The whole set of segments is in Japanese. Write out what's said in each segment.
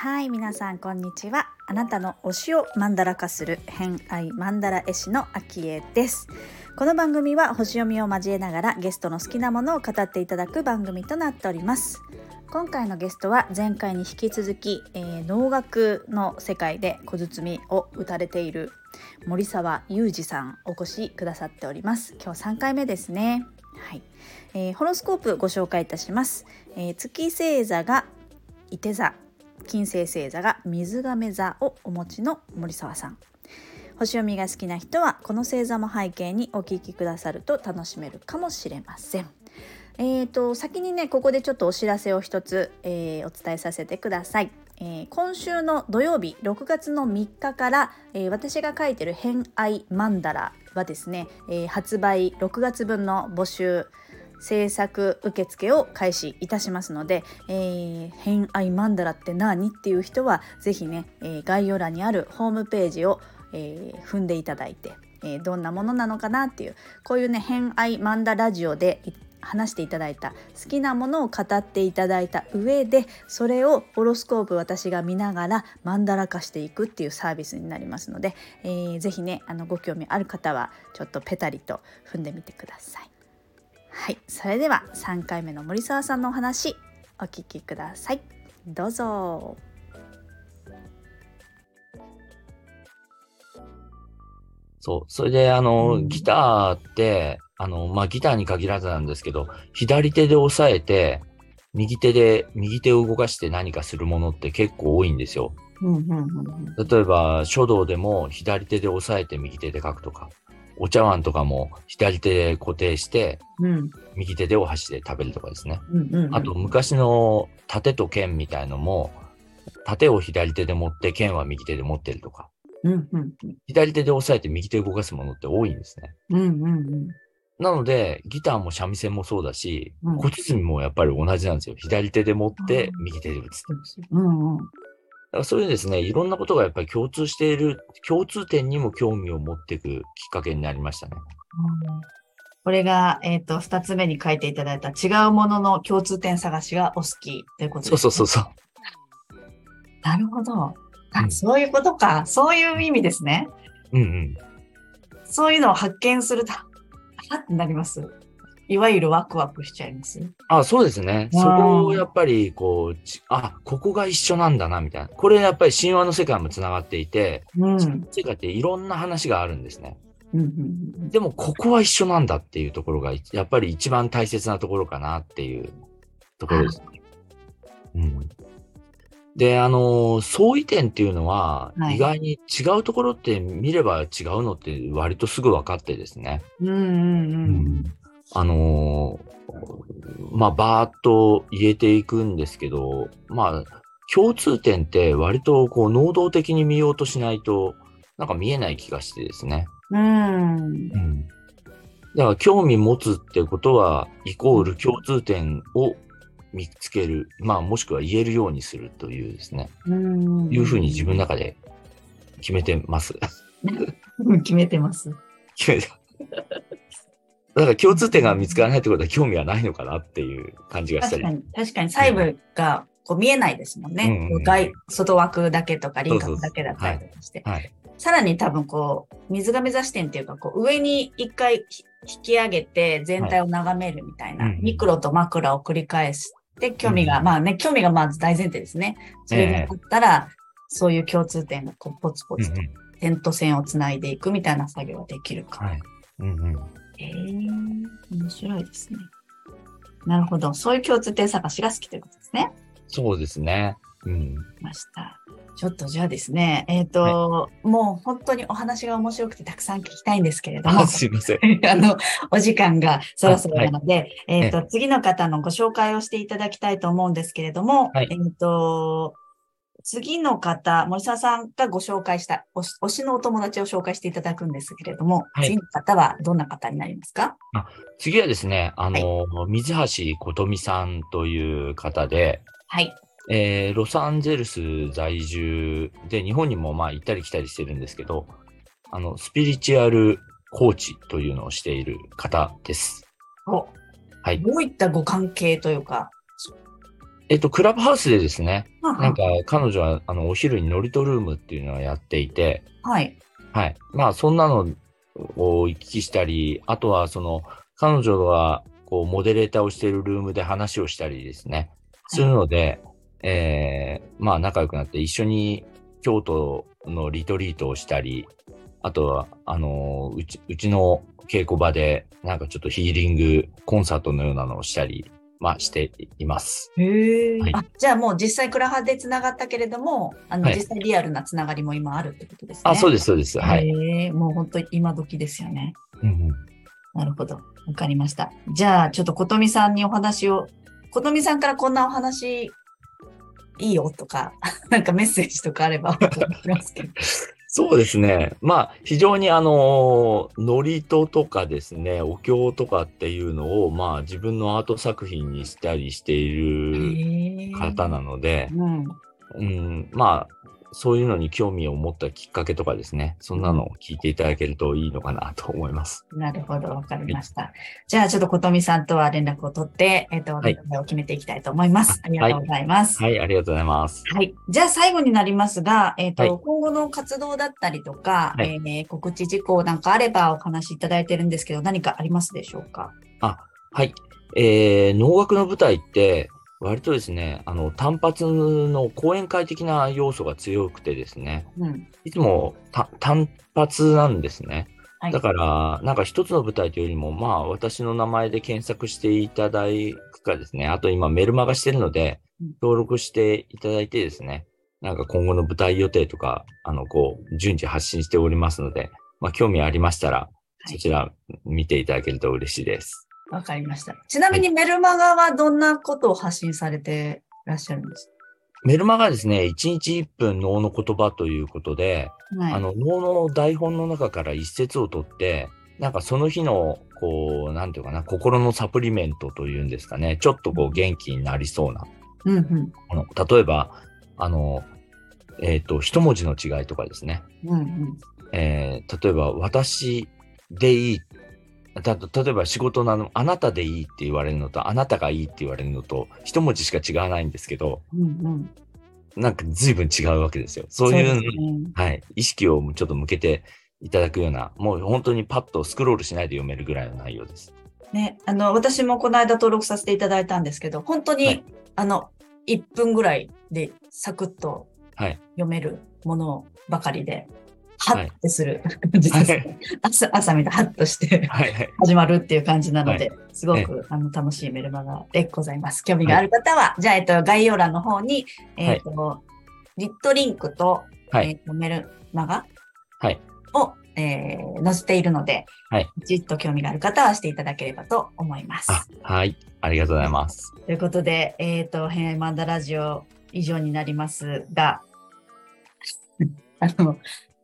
はい皆さんこんにちは。あなたの推しをマンダラ化する偏愛マンダラ絵師のあきえです。この番組は星読みを交えながらゲストの好きなものを語っていただく番組となっております。今回のゲストは前回に引き続き、えー、能楽の世界で小包を打たれている森沢裕二さんお越しくださっております。今日3回目ですね。はい、えー、ホロスコープご紹介いたします、えー、月星座が伊手座金星星座が水亀座をお持ちの森沢さん。星読みが好きな人はこの星座も背景にお聞きくださると楽しめるかもしれません。えーと、先にねここでちょっとお知らせを一つ、えー、お伝えさせてください。えー、今週の土曜日6月の3日から、えー、私が書いてる「偏愛マンダラ」はですね、え発売6月分の募集制作受付を開始いたしますので、えー、偏愛マンダラって何っていう人は是非ね、えー、概要欄にあるホームページを、えー、踏んでいただいて、えー、どんなものなのかなっていうこういうね偏愛マンダラジオで話していただいた好きなものを語っていただいた上でそれをホロスコープ私が見ながらマンダラ化していくっていうサービスになりますので、えー、ぜひねあのご興味ある方はちょっとペタリと踏んでみてください。はい、それでは3回目の森沢さんのお話お聞きください。どうぞ。そう。それで、あの、うん、ギターって、あの、まあ、ギターに限らずなんですけど、左手で押さえて、右手で、右手を動かして何かするものって結構多いんですよ。例えば、書道でも左手で押さえて右手で書くとか。お茶碗とかも左手で固定して、うん、右手でお箸で食べるとかですね。うんうんうん、あと昔の盾と剣みたいのも、盾を左手で持って剣は右手で持ってるとか。うんうん、左手で押さえて右手動かすものって多いんですね。うんうんうん、なので、ギターも三味線もそうだし、うん、小包もやっぱり同じなんですよ。左手で持って右手で打つ。うんうんだからそういうですね、いろんなことがやっぱり共通している、共通点にも興味を持っていくきっかけになりましたね。これが、えっ、ー、と、二つ目に書いていただいた違うものの共通点探しがお好きということです、ね。そうそうそうそう。なるほど。あ、うん、そういうことか。そういう意味ですね。うんうん。そういうのを発見すると、はってなります。いわゆるワクワクしちゃいますあそうですね。そこをやっぱり、こう、あ、ここが一緒なんだな、みたいな。これやっぱり神話の世界もつながっていて、うん、世界っていろんな話があるんですね。うん、でも、ここは一緒なんだっていうところが、やっぱり一番大切なところかなっていうところですね。うん、で、あの、相違点っていうのは、意外に違うところって見れば違うのって割とすぐ分かってですね。うんうんうん、うんあのー、まあ、バーっと言えていくんですけど、まあ、共通点って割とこう能動的に見ようとしないと、なんか見えない気がしてですね。うん。うん。だから興味持つってことは、イコール共通点を見つける。まあ、もしくは言えるようにするというですね。うん。いうふうに自分の中で決めてます。決めてます。決めてだから共通点が見つからないってことは興味はないのかなっていう感じがしたり。確かに、確かに細部がこう見えないですもんね。うんうん、外外枠だけとか輪郭だけだったりとかして。はいはい、さらに多分こう、水が目指し点っていうか、こう上に一回引き上げて全体を眺めるみたいな、はい、ミクロとマクロを繰り返して、興味が、うん、まあね、興味がまず大前提ですね。それがあったら、えー、そういう共通点がこうポツポツと点と線をつないでいくみたいな作業ができるか。はいうんうんええー、面白いですね。なるほど。そういう共通点探しが好きということですね。そうですね。うん。ました。ちょっとじゃあですね、えっ、ー、と、はい、もう本当にお話が面白くてたくさん聞きたいんですけれども。すいません。あの、お時間がそろそろなので、はい、えっ、ー、と、次の方のご紹介をしていただきたいと思うんですけれども、はい、えっ、ー、と、次の方、森沢さんがご紹介した推しのお友達を紹介していただくんですけれども、はい、次の方はどんな方になりますか？あ次はですね、あの、はい、水橋琴美さんという方で、はい。えー、ロサンゼルス在住で、日本にもまあ行ったり来たりしてるんですけど、あの、スピリチュアルコーチというのをしている方です。おはい。どういったご関係というか？えっと、クラブハウスでですね、ははなんか彼女はあのお昼にノリトルームっていうのをやっていて、はい。はい。まあ、そんなのを行き来したり、あとはその、彼女はこう、モデレーターをしているルームで話をしたりですね、するので、はい、えー、まあ、仲良くなって一緒に京都のリトリートをしたり、あとは、あのうち、うちの稽古場で、なんかちょっとヒーリングコンサートのようなのをしたり、まあ、しています。へえ、はい、あ、じゃあもう実際クラハでつながったけれども、あの、はい、実際リアルなつながりも今あるってことですね。あ、そうです、そうです。はい。もう本当今時ですよね。うん、うん、なるほど。わかりました。じゃあ、ちょっと琴美さんにお話を、琴美さんからこんなお話いいよとか、なんかメッセージとかあれば思いますけど。そうですね。まあ、非常にあの、ノリトとかですね、お経とかっていうのを、まあ、自分のアート作品にしたりしている方なので、うん、うん、まあ、そういうのに興味を持ったきっかけとかですね、そんなのを聞いていただけるといいのかなと思います。なるほど、わかりました。はい、じゃあ、ちょっと琴美さんとは連絡を取って、えっ、ー、と、はい、を決めていきたいと思います。ありがとうございます、はい。はい、ありがとうございます。はい。じゃあ、最後になりますが、えっ、ー、と、今後の活動だったりとか、えー、告知事項なんかあればお話しいただいてるんですけど、何かありますでしょうか？あ、はい。えー、能楽の舞台って、割とですね、あの、単発の講演会的な要素が強くてですね、うん、いつも単発なんですね。はい、だから、なんか一つの舞台というよりも、まあ、私の名前で検索していただくかですね、あと今メルマガしてるので、登録していただいてですね、なんか今後の舞台予定とか、あの、こう、順次発信しておりますので、まあ、興味ありましたら、そちら見ていただけると嬉しいです。わかりました。ちなみにメルマガはどんなことを発信されていらっしゃるんです？かメルマガですね、1日1分脳の言葉ということで、はい、あの脳の台本の中から一節を取って、なんかその日の、こう、なんていうかな、心のサプリメントというんですかね、ちょっとこう元気になりそうな。うんうん、例えば、あの、えっ、ー、と、一文字の違いとかですね。うんうんえー、例えば、私でいいた例えば仕事のあの、あなたでいいって言われるのと、あなたがいいって言われるのと、一文字しか違わないんですけど、うんうん、なんか随分違うわけですよ。そういう、ね、はい、意識をちょっと向けていただくような、もう本当にパッとスクロールしないで読めるぐらいの内容です。ね、あの、私もこの間登録させていただいたんですけど、本当に、はい、あの、1分ぐらいでサクッと読めるものばかりで、ハッてする。感じです、はい、朝朝見てハッとして始まるっていう感じなので、すごく、あの楽しいメルマガでございます。興味がある方は、じゃあ、えっと、概要欄の方に、えっと、リットリンクと、えっと、メルマガを、えー、載せているので、はい、じっと興味がある方はしていただければと思います。はい。ありがとうございます。ということで、えっ、ー、と、偏愛マンダラジオ以上になりますが、あの、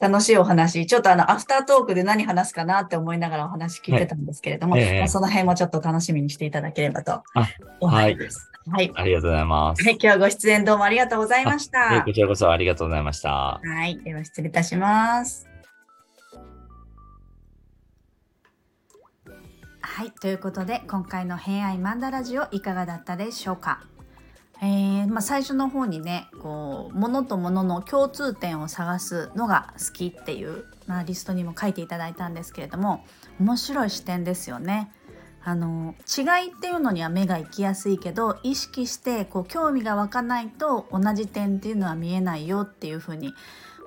楽しいお話、ちょっとあの、アフタートークで何話すかなって思いながらお話聞いてたんですけれども、はいえー、その辺もちょっと楽しみにしていただければと思います。はい。ありがとうございます。はい。今日はご出演どうもありがとうございました。こちらこそありがとうございました。はい。では失礼いたします。はい。ということで、今回の偏愛マンダラジオいかがだったでしょうか？えー、まあ、最初の方にねこう物と物の共通点を探すのが好きっていう、まあ、リストにも書いていただいたんですけれども面白い視点ですよね。あの違いっていうのには目が行きやすいけど意識してこう興味が湧かないと同じ点っていうのは見えないよっていうふうに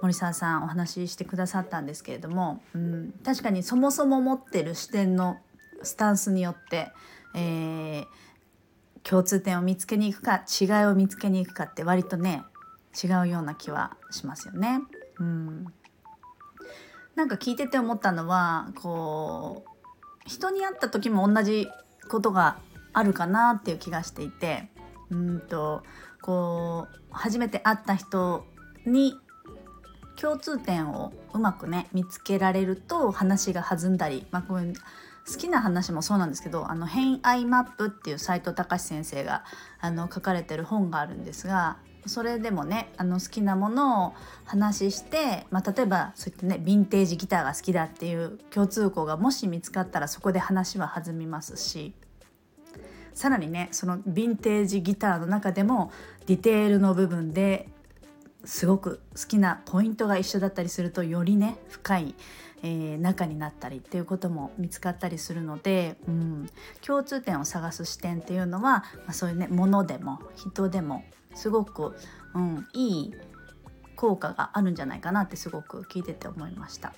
森沢さんお話ししてくださったんですけれども、うん、確かにそもそも持ってる視点のスタンスによって、えー共通点を見つけに行くか違いを見つけに行くかって割とね違うような気はしますよね。うん、なんか聞いてて思ったのはこう人に会った時も同じことがあるかなっていう気がしていてうんとこう初めて会った人に共通点をうまくね見つけられると話が弾んだり、まあ、こういう好きな話もそうなんですけど「あの偏愛マップ」っていう斎藤隆先生があの書かれてる本があるんですがそれでもねあの好きなものを話して、まあ、例えばそういったねヴィンテージギターが好きだっていう共通項がもし見つかったらそこで話は弾みますしさらにねそのヴィンテージギターの中でもディテールの部分ですごく好きなポイントが一緒だったりするとよりね深い、えー、仲になったりっていうことも見つかったりするので、うん、共通点を探す視点っていうのは、まあ、そういうねものでも人でもすごく、うん、いい効果があるんじゃないかなってすごく聞いてて思いました。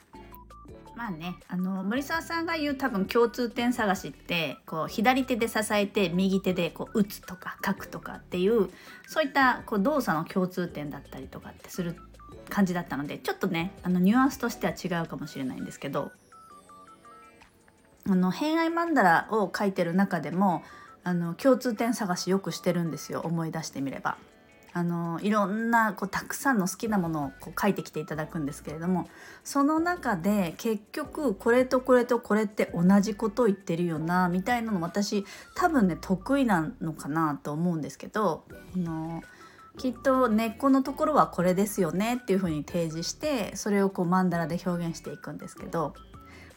まあねあの森沢さんが言う多分共通点探しってこう左手で支えて右手でこう打つとか書くとかっていうそういったこう動作の共通点だったりとかってする感じだったのでちょっとねあのニュアンスとしては違うかもしれないんですけどあの偏愛曼荼羅を書いてる中でもあの共通点探しよくしてるんですよ思い出してみれば。あのいろんなこうたくさんの好きなものをこう書いてきていただくんですけれどもその中で結局これとこれとこれって同じことを言ってるよなみたいなの私多分ね得意なのかなと思うんですけどあのきっと根っこのところはこれですよねっていうふうに提示してそれをこうマンダラで表現していくんですけど、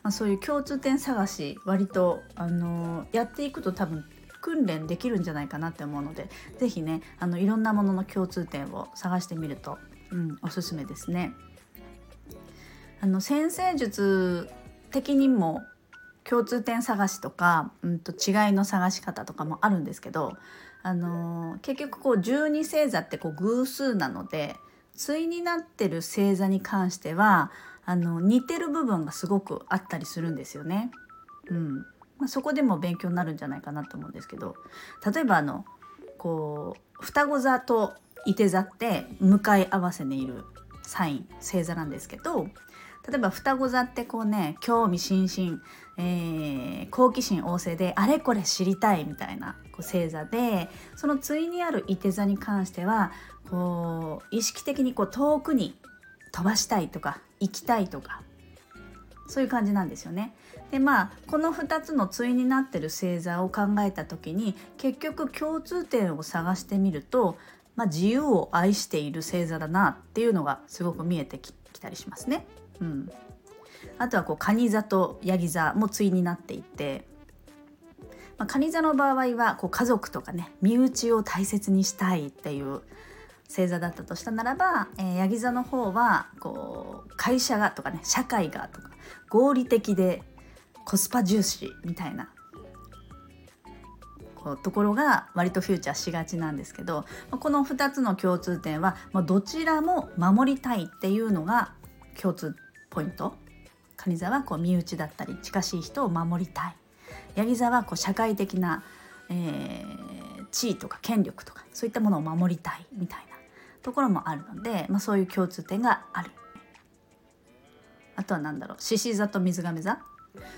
まあ、そういう共通点探し割とあのやっていくと多分訓練できるんじゃないかなって思うので是非ねあのいろんなものの共通点を探してみると、うん、おすすめですね。あの先生術的にも共通点探しとか、うんと、違いの探し方とかもあるんですけど、あのー、結局こう十二星座ってこう偶数なので対になってる星座に関してはあの似てる部分がすごくあったりするんですよね。うん、まあ、そこでも勉強になるんじゃないかなと思うんですけど例えばあのこう双子座といて座って向かい合わせにいるサイン星座なんですけど例えば双子座ってこうね興味津々、えー、好奇心旺盛であれこれ知りたいみたいなこう星座でその対にあるいて座に関してはこう意識的にこう遠くに飛ばしたいとか行きたいとかそういう感じなんですよね。でまあこの2つの対になってる星座を考えた時に結局共通点を探してみると、まあ、自由を愛している星座だなっていうのがすごく見えてきたりしますね。うん、あとはこう蟹座とヤギ座も対になっていて、まあ、蟹座の場合はこう家族とかね身内を大切にしたいっていう星座だったとしたならば、えー、ヤギ座の方はこう会社がとかね社会がとか合理的でコスパ重視みたいなこうところが割とフューチャーしがちなんですけどこの2つの共通点はどちらも守りたいっていうのが共通ポイント。蟹座はこう身内だったり近しい人を守りたい。ヤギ座はこう社会的な、えー、地位とか権力とかそういったものを守りたいみたいなところもあるので、まあ、そういう共通点がある。あとは何だろう獅子座と水亀座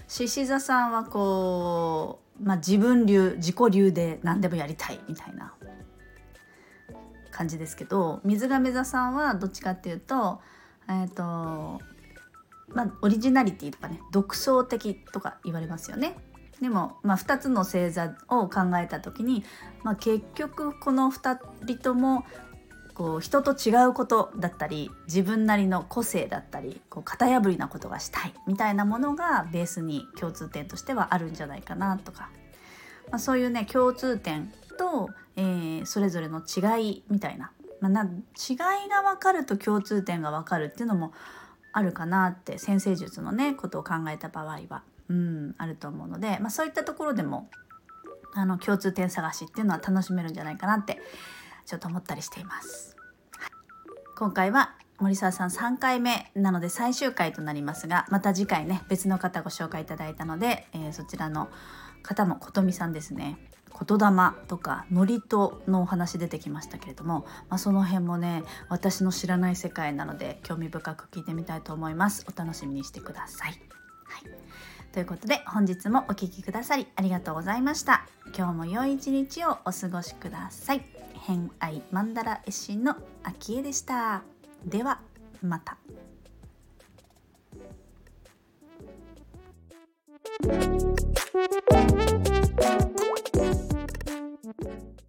獅子座さんはこう、まあ、自分流自己流で何でもやりたいみたいな感じですけど水亀座さんはどっちかっていうとえ、ー、とまあオリジナリティとかね独創的とか言われますよね。でも、まあ、2つの星座を考えた時に、まあ、結局この2人ともこう人と違うことだったり自分なりの個性だったりこう型破りなことがしたいみたいなものがベースに共通点としてはあるんじゃないかなとか、まあ、そういうね共通点と、えー、それぞれの違いみたいな,、まあ、な違いが分かると共通点が分かるっていうのもあるかなって先生術のねことを考えた場合は、うん、あると思うので、まあ、そういったところでもあの共通点探しっていうのは楽しめるんじゃないかなってちょっと思ったりしています。今回は森沢さん3回目なので最終回となりますがまた次回ね別の方ご紹介いただいたので、えー、そちらの方もことみさんですね。言霊とか祝詞のお話出てきましたけれども、まあ、その辺もね私の知らない世界なので興味深く聞いてみたいと思います。お楽しみにしてください、はい、ということで本日もお聴きくださりありがとうございました。今日も良い一日をお過ごしください。偏愛マンダラ絵師の秋江でしたではまた Thank you.